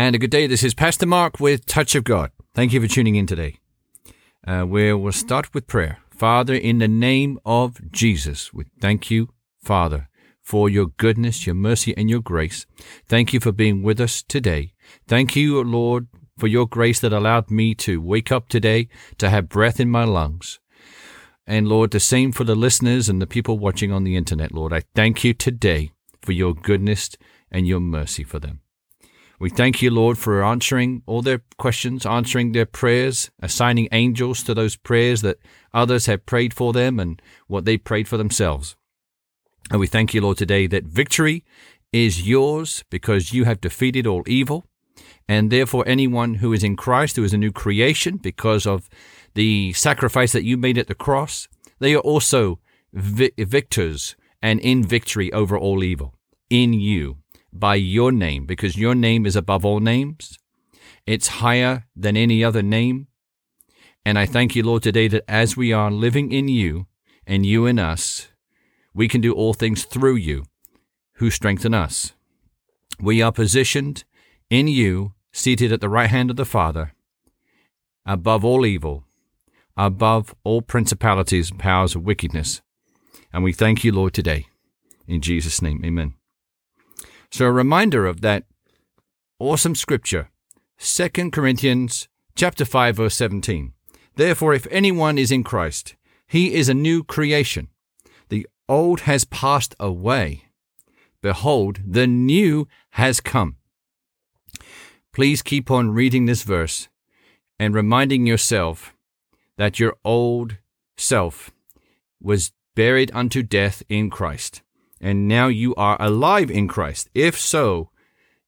And a good day. This is Pastor Mark with Touch of God. Thank you for tuning in today. Uh, we'll start with prayer. Father, in the name of Jesus, we thank you, Father, for your goodness, your mercy, and your grace. Thank you for being with us today. Thank you, Lord, for your grace that allowed me to wake up today, to have breath in my lungs. And Lord, the same for the listeners and the people watching on the internet, Lord. I thank you today for your goodness and your mercy for them. We thank you, Lord, for answering all their questions, answering their prayers, assigning angels to those prayers that others have prayed for them and what they prayed for themselves. And we thank you, Lord, today that victory is yours because you have defeated all evil. And therefore, anyone who is in Christ, who is a new creation because of the sacrifice that you made at the cross, they are also vi- victors and in victory over all evil in you by your name, because your name is above all names. It's higher than any other name. And I thank you, Lord, today that as we are living in you and you in us, we can do all things through you who strengthen us. We are positioned in you, seated at the right hand of the Father, above all evil, above all principalities and powers of wickedness. And we thank you, Lord, today. In Jesus' name, amen. So a reminder of that awesome scripture, 2 Corinthians chapter 5 verse 17. Therefore if anyone is in Christ, he is a new creation. The old has passed away. Behold, the new has come. Please keep on reading this verse and reminding yourself that your old self was buried unto death in Christ and now you are alive in Christ. If so,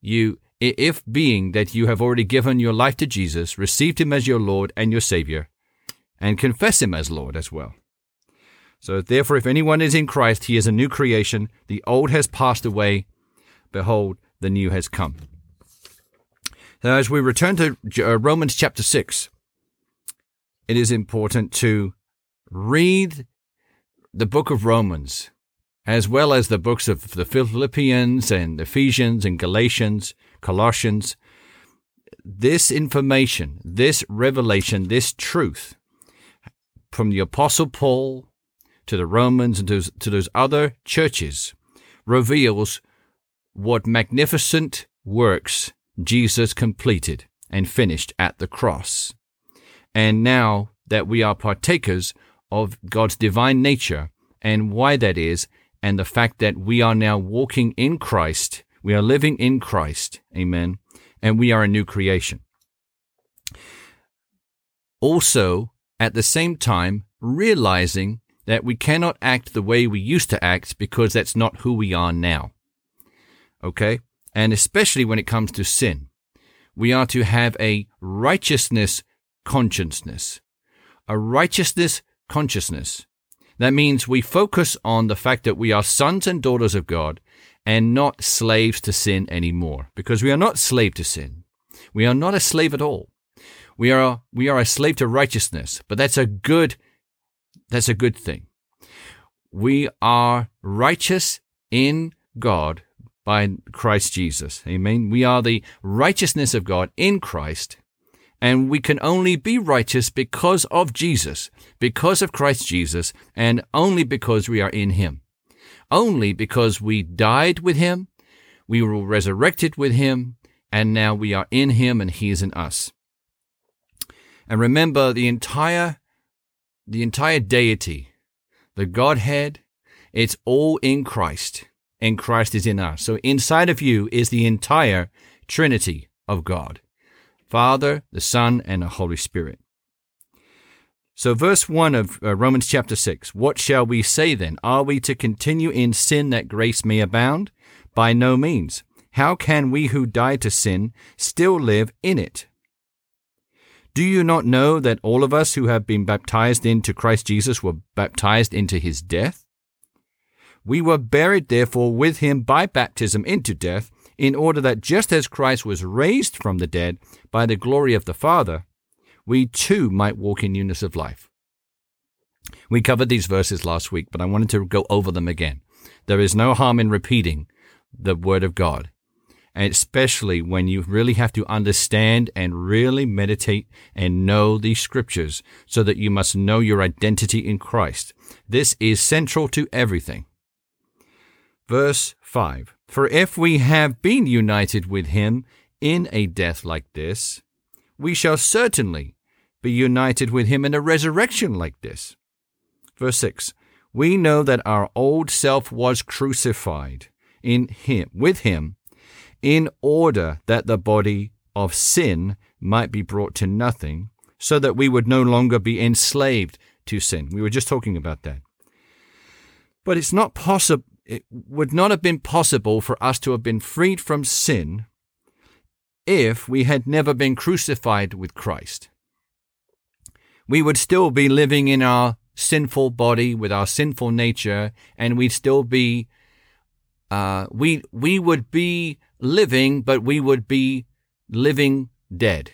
you if being that you have already given your life to Jesus, received him as your Lord and your Savior, and confess him as Lord as well. So therefore if anyone is in Christ, he is a new creation. The old has passed away, behold, the new has come. Now as we return to uh, Romans chapter 6, it is important to read the book of Romans as well as the books of the Philippians and Ephesians and Galatians, Colossians. This information, this revelation, this truth from the Apostle Paul to the Romans and to, to those other churches reveals what magnificent works Jesus completed and finished at the cross. And now that we are partakers of God's divine nature and why that is, and the fact that we are now walking in Christ, we are living in Christ, amen, and we are a new creation. Also, at the same time, realizing that we cannot act the way we used to act because that's not who we are now. Okay? And especially when it comes to sin, we are to have a righteousness consciousness. A righteousness consciousness that means we focus on the fact that we are sons and daughters of God and not slaves to sin anymore, because we are not slave to sin. We are not a slave at all. We are, we are a slave to righteousness, but that's a good, that's a good thing. We are righteous in God by Christ Jesus. Amen. We are the righteousness of God in Christ and we can only be righteous because of Jesus, because of Christ Jesus, and only because we are in Him. Only because we died with Him, we were resurrected with Him, and now we are in Him and He is in us. And remember the entire, the entire deity, the Godhead, it's all in Christ, and Christ is in us. So inside of you is the entire Trinity of God. Father, the Son, and the Holy Spirit. So, verse 1 of uh, Romans chapter 6 What shall we say then? Are we to continue in sin that grace may abound? By no means. How can we who died to sin still live in it? Do you not know that all of us who have been baptized into Christ Jesus were baptized into his death? We were buried therefore with him by baptism into death in order that just as Christ was raised from the dead by the glory of the Father, we too might walk in newness of life. We covered these verses last week, but I wanted to go over them again. There is no harm in repeating the Word of God. especially when you really have to understand and really meditate and know these scriptures so that you must know your identity in Christ. This is central to everything. Verse 5 For if we have been united with him in a death like this, we shall certainly be united with him in a resurrection like this. Verse 6 We know that our old self was crucified in him with him in order that the body of sin might be brought to nothing, so that we would no longer be enslaved to sin. We were just talking about that. But it's not possible, it would not have been possible for us to have been freed from sin if we had never been crucified with Christ. We would still be living in our sinful body with our sinful nature, and we'd still be, uh, we, we would be living, but we would be living dead,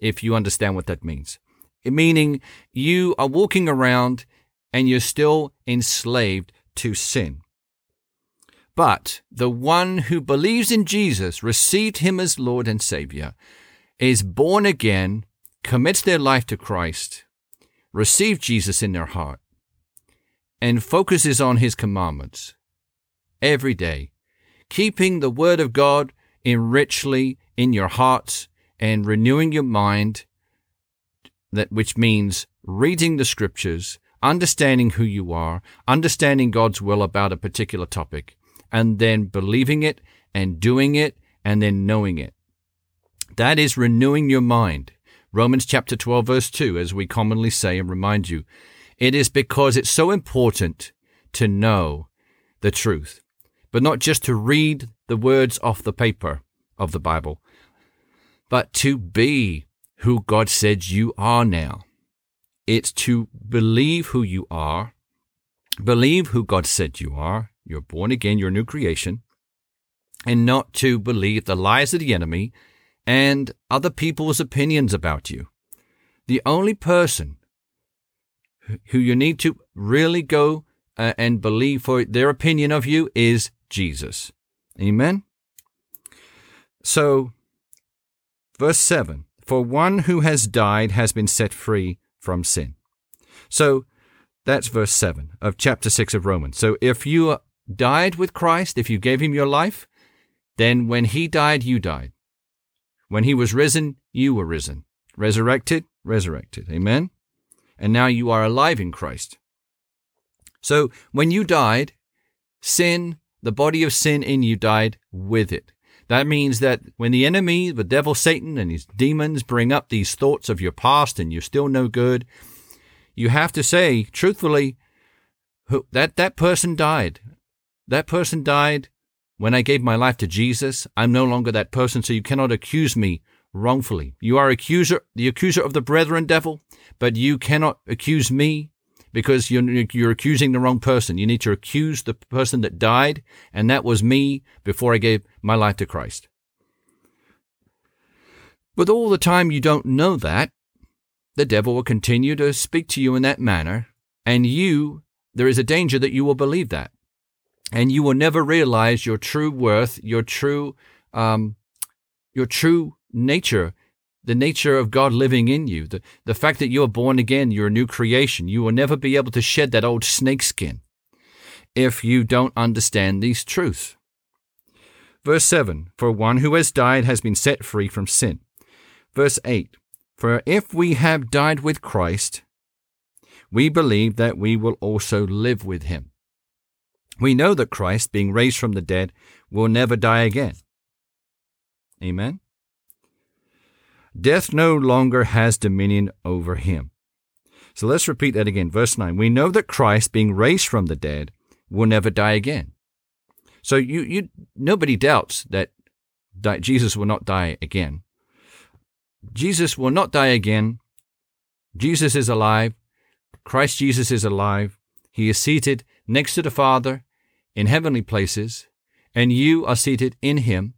if you understand what that means. Meaning you are walking around and you're still enslaved to sin. But the one who believes in Jesus, received him as Lord and Savior, is born again, commits their life to Christ, receive Jesus in their heart, and focuses on his commandments every day keeping the Word of God in richly in your hearts and renewing your mind, that which means reading the scriptures, understanding who you are, understanding God's will about a particular topic, and then believing it and doing it and then knowing it. That is renewing your mind. Romans chapter 12 verse 2, as we commonly say and remind you, it is because it's so important to know the truth but not just to read the words off the paper of the Bible, but to be who God said you are now. It's to believe who you are, believe who God said you are. You're born again, you're a new creation, and not to believe the lies of the enemy and other people's opinions about you. The only person who you need to really go uh, and believe for their opinion of you is Jesus. Amen? So, verse 7 For one who has died has been set free from sin. So, that's verse 7 of chapter 6 of Romans. So, if you died with Christ, if you gave him your life, then when he died, you died. When he was risen, you were risen. Resurrected, resurrected. Amen? And now you are alive in Christ. So, when you died, sin the body of sin in you died with it. That means that when the enemy, the devil, Satan, and his demons bring up these thoughts of your past and you're still no good, you have to say, truthfully, that that person died. That person died when I gave my life to Jesus. I'm no longer that person, so you cannot accuse me wrongfully. You are accuser, the accuser of the brethren, devil, but you cannot accuse me because you're, you're accusing the wrong person. You need to accuse the person that died, and that was me before I gave my life to Christ. But all the time you don't know that, the devil will continue to speak to you in that manner, and you, there is a danger that you will believe that. And you will never realize your true worth, your true, um, your true nature the nature of God living in you, the, the fact that you are born again, you're a new creation. You will never be able to shed that old snakeskin if you don't understand these truths. Verse 7 For one who has died has been set free from sin. Verse 8 For if we have died with Christ, we believe that we will also live with him. We know that Christ, being raised from the dead, will never die again. Amen. Death no longer has dominion over him. So let's repeat that again. Verse 9. We know that Christ, being raised from the dead, will never die again. So you, you nobody doubts that Jesus will not die again. Jesus will not die again. Jesus is alive. Christ Jesus is alive. He is seated next to the Father in heavenly places, and you are seated in him.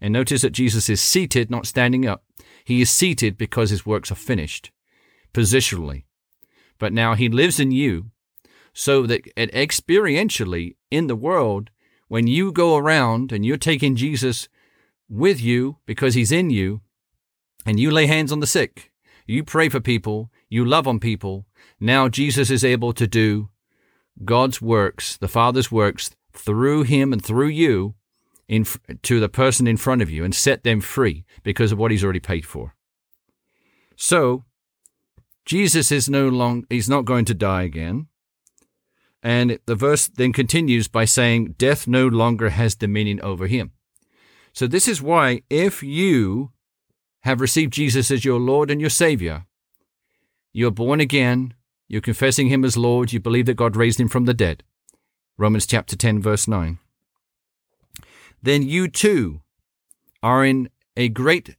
And notice that Jesus is seated, not standing up. He is seated because his works are finished, positionally. But now he lives in you, so that experientially in the world, when you go around and you're taking Jesus with you because he's in you, and you lay hands on the sick, you pray for people, you love on people, now Jesus is able to do God's works, the Father's works, through him and through you in, to the person in front of you and set them free because of what he's already paid for. So, Jesus is no long he's not going to die again. And the verse then continues by saying death no longer has dominion over him. So this is why if you have received Jesus as your Lord and your Savior, you're born again, you're confessing him as Lord, you believe that God raised him from the dead. Romans chapter 10 verse 9. Then you too are in a great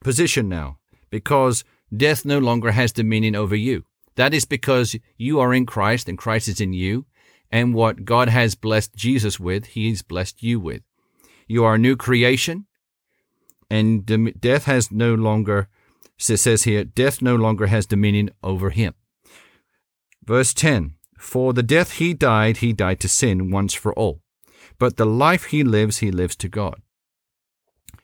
position now because death no longer has dominion over you. That is because you are in Christ and Christ is in you. And what God has blessed Jesus with, He's blessed you with. You are a new creation, and death has no longer, says here, death no longer has dominion over him. Verse 10 For the death he died, he died to sin once for all. But the life he lives, he lives to God.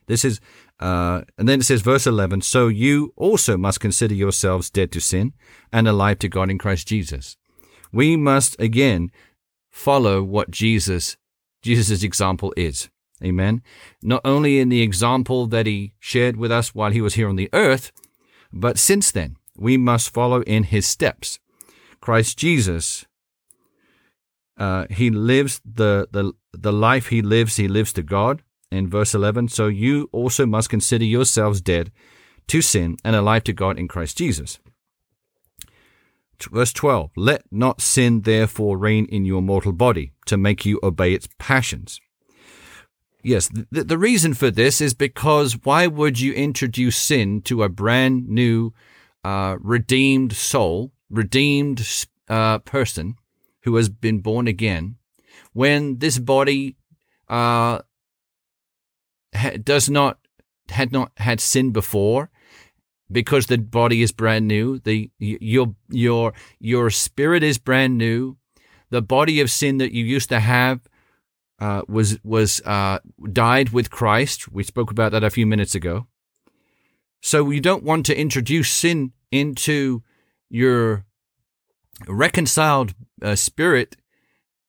This is uh, and then it says, verse 11, so you also must consider yourselves dead to sin and alive to God in Christ Jesus. We must again follow what Jesus, Jesus' example is. Amen. Not only in the example that he shared with us while he was here on the earth, but since then, we must follow in his steps. Christ Jesus, uh, he lives the, the, the life he lives, he lives to God in verse 11, so you also must consider yourselves dead to sin and alive to God in Christ Jesus. Verse 12, let not sin therefore reign in your mortal body to make you obey its passions. Yes, the, the reason for this is because why would you introduce sin to a brand new, uh, redeemed soul, redeemed uh, person who has been born again, when this body uh, does not had not had sin before because the body is brand new the your your your spirit is brand new the body of sin that you used to have uh, was was uh, died with Christ. We spoke about that a few minutes ago. So you don't want to introduce sin into your reconciled uh, spirit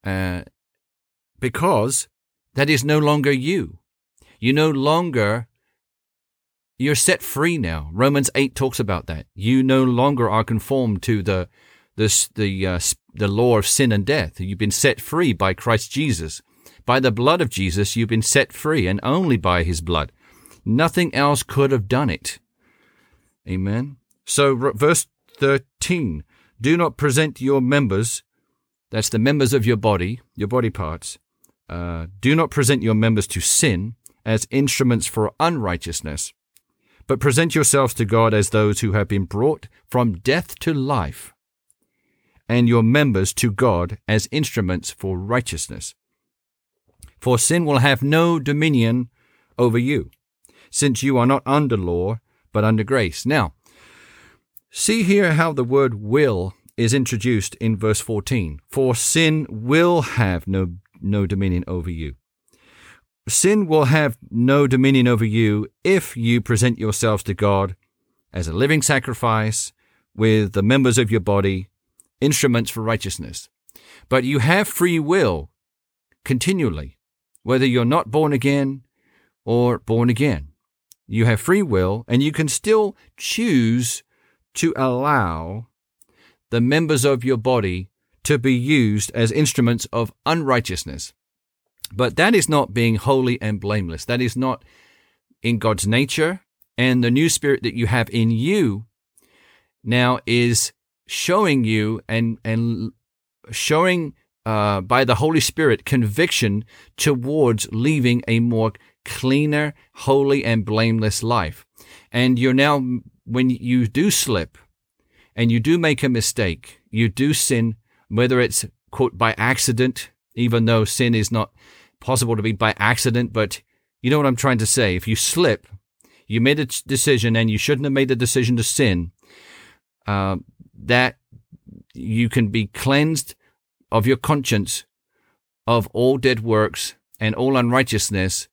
uh, because that is no longer you you no longer, you're set free now. Romans 8 talks about that. You no longer are conformed to the, the, the, uh, the law of sin and death. You've been set free by Christ Jesus. By the blood of Jesus, you've been set free and only by his blood. Nothing else could have done it. Amen. So, verse 13 do not present your members, that's the members of your body, your body parts, uh, do not present your members to sin as instruments for unrighteousness, but present yourselves to God as those who have been brought from death to life, and your members to God as instruments for righteousness. For sin will have no dominion over you, since you are not under law, but under grace. Now, see here how the word will is introduced in verse 14. For sin will have no, no dominion over you. Sin will have no dominion over you if you present yourselves to God as a living sacrifice with the members of your body, instruments for righteousness. But you have free will continually, whether you're not born again or born again. You have free will and you can still choose to allow the members of your body to be used as instruments of unrighteousness. But that is not being holy and blameless. That is not in God's nature. And the new spirit that you have in you now is showing you and, and showing uh, by the Holy Spirit conviction towards leaving a more cleaner, holy, and blameless life. And you're now, when you do slip and you do make a mistake, you do sin, whether it's quote by accident, even though sin is not possible to be by accident, but you know what I'm trying to say. If you slip, you made a decision and you shouldn't have made the decision to sin, uh, that you can be cleansed of your conscience of all dead works and all unrighteousness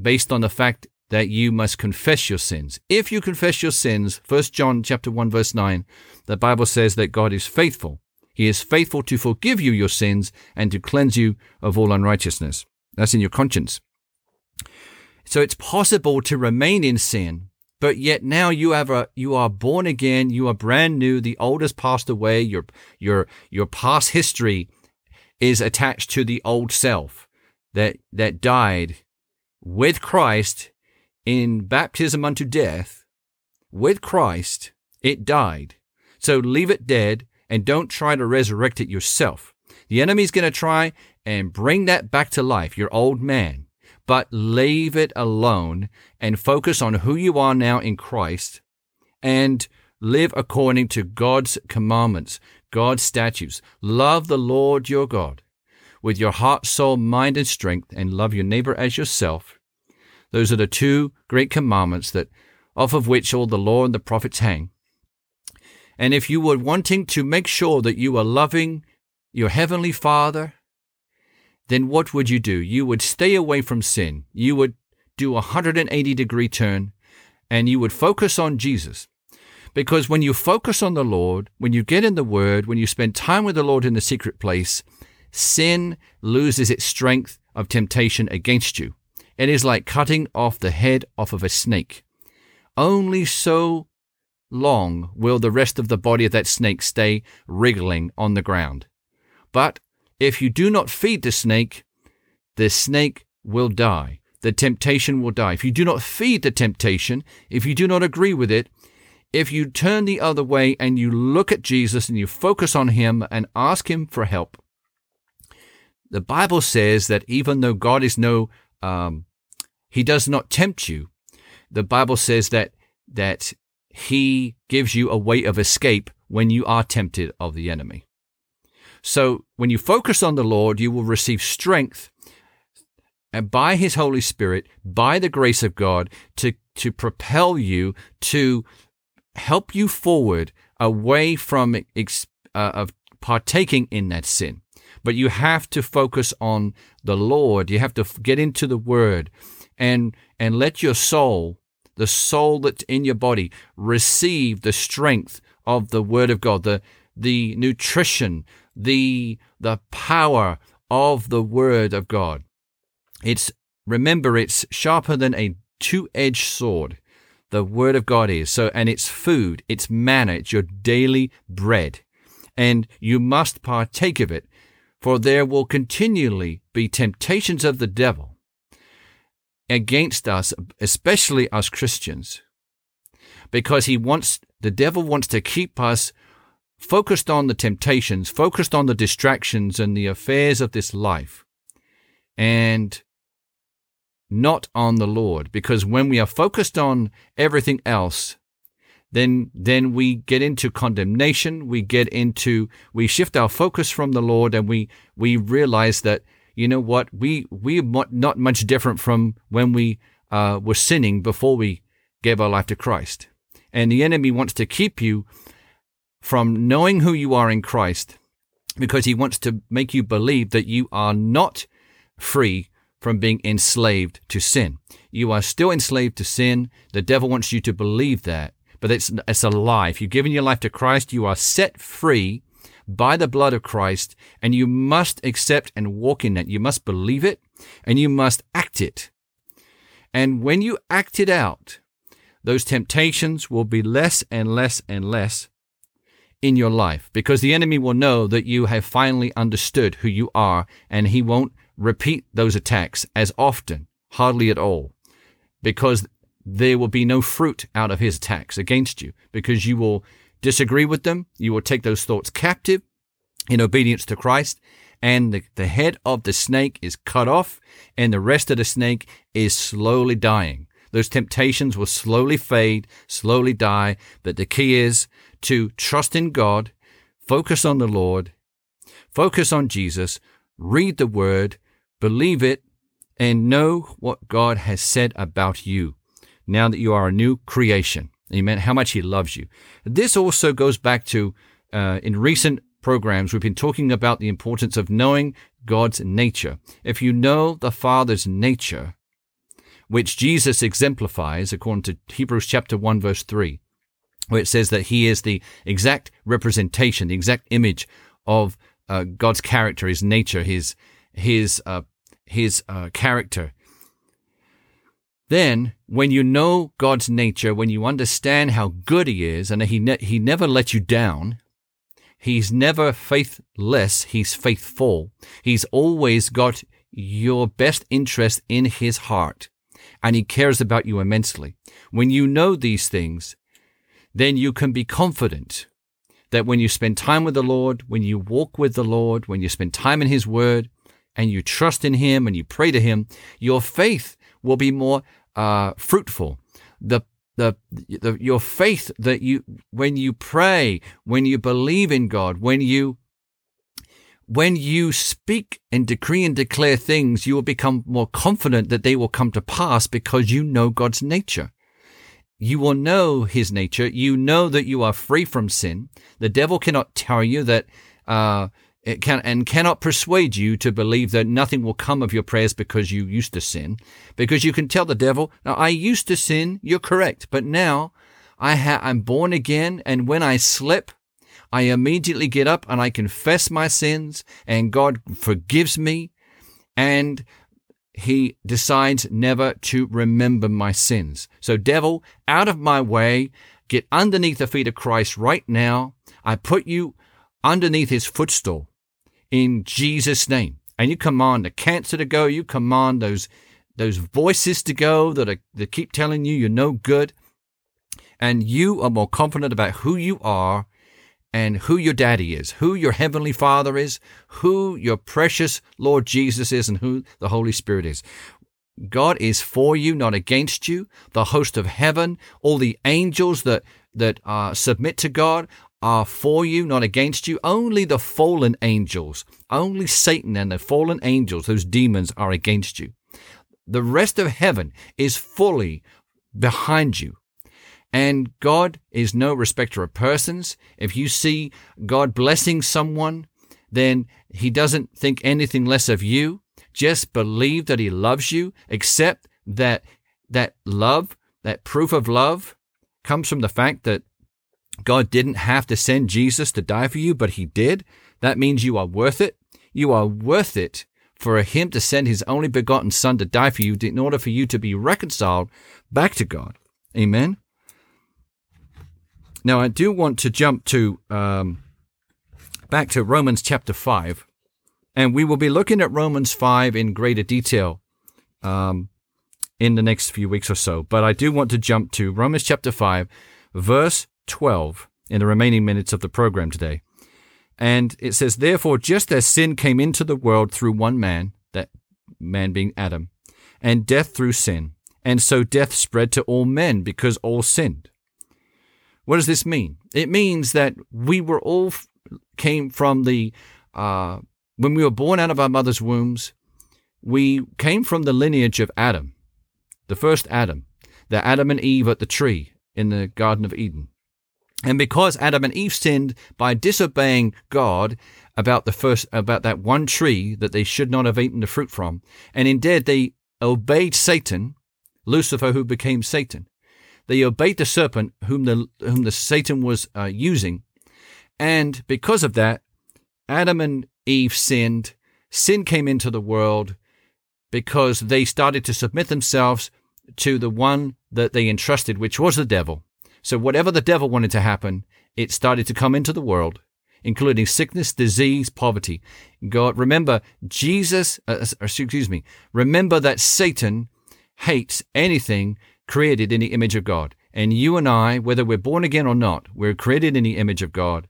based on the fact that you must confess your sins. If you confess your sins, 1 John chapter 1 verse 9, the Bible says that God is faithful. He is faithful to forgive you your sins and to cleanse you of all unrighteousness. That's in your conscience. So it's possible to remain in sin, but yet now you have a you are born again, you are brand new, the old has passed away, your your your past history is attached to the old self that that died with Christ in baptism unto death. With Christ, it died. So leave it dead and don't try to resurrect it yourself. The enemy's going to try and bring that back to life, your old man, but leave it alone and focus on who you are now in Christ and live according to God's commandments, God's statutes. Love the Lord your God with your heart, soul, mind, and strength, and love your neighbor as yourself. Those are the two great commandments that off of which all the law and the prophets hang. And if you were wanting to make sure that you are loving your heavenly Father, then what would you do? You would stay away from sin. You would do a 180 degree turn and you would focus on Jesus. Because when you focus on the Lord, when you get in the Word, when you spend time with the Lord in the secret place, sin loses its strength of temptation against you. It is like cutting off the head off of a snake. Only so long will the rest of the body of that snake stay wriggling on the ground. But if you do not feed the snake, the snake will die. The temptation will die. If you do not feed the temptation, if you do not agree with it, if you turn the other way and you look at Jesus and you focus on Him and ask Him for help, the Bible says that even though God is no, um, He does not tempt you, the Bible says that that he gives you a way of escape when you are tempted of the enemy. So when you focus on the Lord, you will receive strength and by his Holy Spirit, by the grace of God, to, to propel you, to help you forward away from uh, of partaking in that sin. But you have to focus on the Lord. You have to get into the Word and and let your soul the soul that's in your body, receive the strength of the Word of God, the, the nutrition, the, the power of the Word of God. It's, remember, it's sharper than a two edged sword. The Word of God is. So, and it's food, it's manna, it's your daily bread. And you must partake of it, for there will continually be temptations of the devil against us, especially us Christians, because he wants, the devil wants to keep us focused on the temptations, focused on the distractions and the affairs of this life, and not on the Lord. Because when we are focused on everything else, then then we get into condemnation we get into we shift our focus from the lord and we we realize that you know what? We we are not much different from when we uh, were sinning before we gave our life to Christ. And the enemy wants to keep you from knowing who you are in Christ because he wants to make you believe that you are not free from being enslaved to sin. You are still enslaved to sin. The devil wants you to believe that, but it's, it's a lie. If you've given your life to Christ, you are set free by the blood of Christ, and you must accept and walk in that. You must believe it, and you must act it. And when you act it out, those temptations will be less and less and less in your life because the enemy will know that you have finally understood who you are and he won't repeat those attacks as often, hardly at all, because there will be no fruit out of his attacks against you because you will disagree with them, you will take those thoughts captive in obedience to Christ, and the, the head of the snake is cut off, and the rest of the snake is slowly dying. Those temptations will slowly fade, slowly die, but the key is to trust in God, focus on the Lord, focus on Jesus, read the Word, believe it, and know what God has said about you now that you are a new creation. Amen. How much He loves you. This also goes back to uh, in recent programs, we've been talking about the importance of knowing God's nature. If you know the Father's nature, which Jesus exemplifies according to Hebrews chapter 1 verse 3, where it says that he is the exact representation, the exact image of uh, God's character, his nature, his, his, uh, his uh, character. Then, when you know God's nature, when you understand how good He is, and He ne- He never lets you down, He's never faithless, He's faithful. He's always got your best interest in His heart, and He cares about you immensely. When you know these things, then you can be confident that when you spend time with the Lord, when you walk with the Lord, when you spend time in His Word, and you trust in Him and you pray to Him, your faith will be more uh, fruitful. The the, the your faith that you when you pray, when you believe in God, when you when you speak and decree and declare things, you will become more confident that they will come to pass because you know God's nature. You will know his nature. You know that you are free from sin. The devil cannot tell you that uh, it can and cannot persuade you to believe that nothing will come of your prayers because you used to sin. Because you can tell the devil, now I used to sin, you're correct, but now I ha- I'm born again, and when I slip, I immediately get up and I confess my sins, and God forgives me, and he decides never to remember my sins. So devil, out of my way, get underneath the feet of Christ right now. I put you underneath his footstool in Jesus' name. And you command the cancer to go. You command those those voices to go that are, that keep telling you you're no good. And you are more confident about who you are and who your daddy is, who your heavenly father is, who your precious Lord Jesus is, and who the Holy Spirit is. God is for you, not against you. The host of heaven, all the angels that that uh, submit to God are for you, not against you. Only the fallen angels, only Satan and the fallen angels, those demons, are against you. The rest of heaven is fully behind you. And God is no respecter of persons. If you see God blessing someone, then he doesn't think anything less of you. Just believe that he loves you. Accept that that love, that proof of love comes from the fact that God didn't have to send Jesus to die for you, but he did. That means you are worth it. You are worth it for him to send his only begotten son to die for you in order for you to be reconciled back to God. Amen. Now, I do want to jump to um, back to Romans chapter 5, and we will be looking at Romans 5 in greater detail um, in the next few weeks or so. But I do want to jump to Romans chapter 5, verse 12 in the remaining minutes of the program today. And it says, Therefore, just as sin came into the world through one man, that man being Adam, and death through sin, and so death spread to all men because all sinned. What does this mean? It means that we were all came from the, uh, when we were born out of our mother's wombs, we came from the lineage of Adam, the first Adam, the Adam and Eve at the tree in the Garden of Eden. And because Adam and Eve sinned by disobeying God about the first, about that one tree that they should not have eaten the fruit from, and instead they obeyed Satan, Lucifer, who became Satan. They obeyed the serpent, whom the whom the Satan was uh, using, and because of that, Adam and Eve sinned. Sin came into the world because they started to submit themselves to the one that they entrusted, which was the devil. So whatever the devil wanted to happen, it started to come into the world, including sickness, disease, poverty. God, remember, Jesus, uh, uh excuse me, remember that Satan hates anything created in the image of God. And you and I, whether we're born again or not, we're created in the image of God.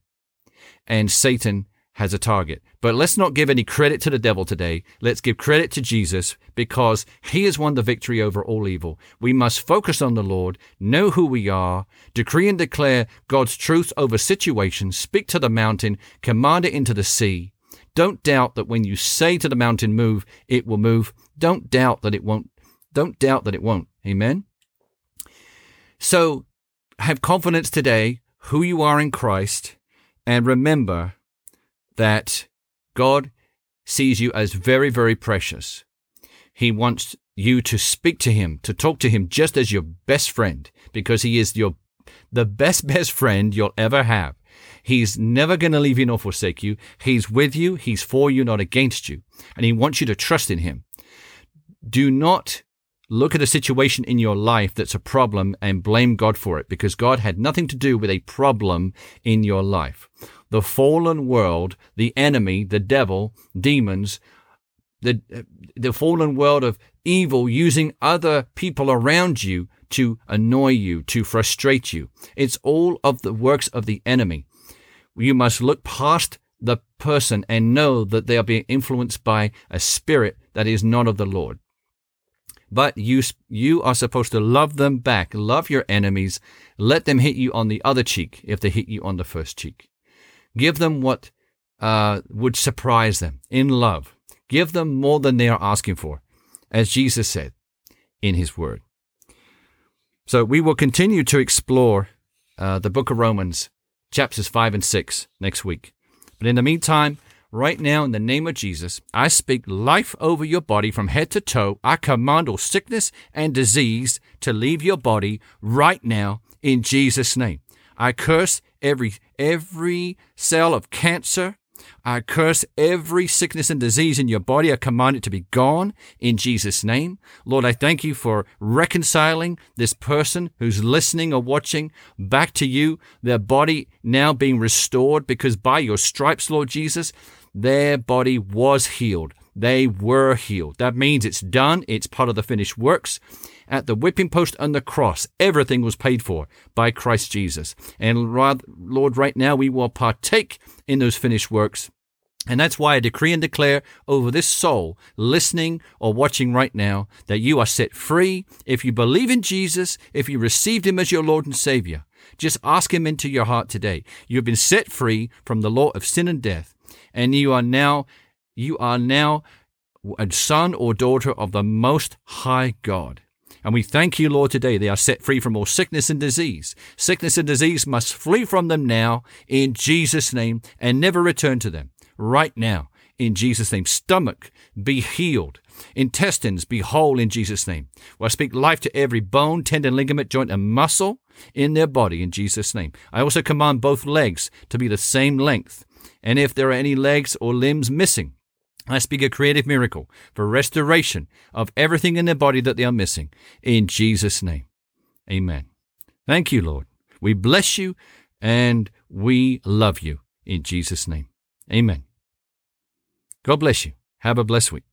And Satan has a target. But let's not give any credit to the devil today. Let's give credit to Jesus because he has won the victory over all evil. We must focus on the Lord, know who we are, decree and declare God's truth over situations, speak to the mountain, command it into the sea. Don't doubt that when you say to the mountain, move, it will move. Don't doubt that it won't. Don't doubt that it won't. Amen. So have confidence today who you are in Christ and remember that God sees you as very, very precious. He wants you to speak to him, to talk to him just as your best friend, because he is your the best best friend you'll ever have. He's never going to leave you nor forsake you. He's with you. He's for you, not against you. And he wants you to trust in him. Do not look at a situation in your life that's a problem and blame God for it because God had nothing to do with a problem in your life. The fallen world, the enemy, the devil, demons, the, the fallen world of evil using other people around you to annoy you, to frustrate you. It's all of the works of the enemy. You must look past the person and know that they are being influenced by a spirit that is not of the Lord. But you, you are supposed to love them back, love your enemies, let them hit you on the other cheek if they hit you on the first cheek. Give them what uh, would surprise them in love. Give them more than they are asking for, as Jesus said in his word. So we will continue to explore uh, the book of Romans, chapters 5 and 6, next week. But in the meantime, right now, in the name of Jesus, I speak life over your body from head to toe. I command all sickness and disease to leave your body right now in Jesus' name. I curse every every cell of cancer, I curse every sickness and disease in your body. I command it to be gone in Jesus' name. Lord, I thank you for reconciling this person who's listening or watching back to you, their body now being restored because by your stripes, Lord Jesus, their body was healed. They were healed. That means it's done. It's part of the finished works. At the whipping post and the cross, everything was paid for by Christ Jesus. And Lord, right now we will partake in those finished works. And that's why I decree and declare over this soul listening or watching right now that you are set free if you believe in Jesus, if you received him as your Lord and Savior. Just ask him into your heart today. You've been set free from the law of sin and death, and you are now you are now a son or daughter of the most high God. And we thank you, Lord, today they are set free from all sickness and disease. Sickness and disease must flee from them now in Jesus' name and never return to them. Right now, in Jesus' name. Stomach, be healed. Intestines, be whole in Jesus' name. Well, I speak life to every bone, tendon, ligament, joint, and muscle in their body in Jesus' name. I also command both legs to be the same length. And if there are any legs or limbs missing, I speak a creative miracle for restoration of everything in their body that they are missing in Jesus' name. Amen. Thank you, Lord. We bless you and we love you in Jesus' name. Amen. God bless you. Have a blessed week.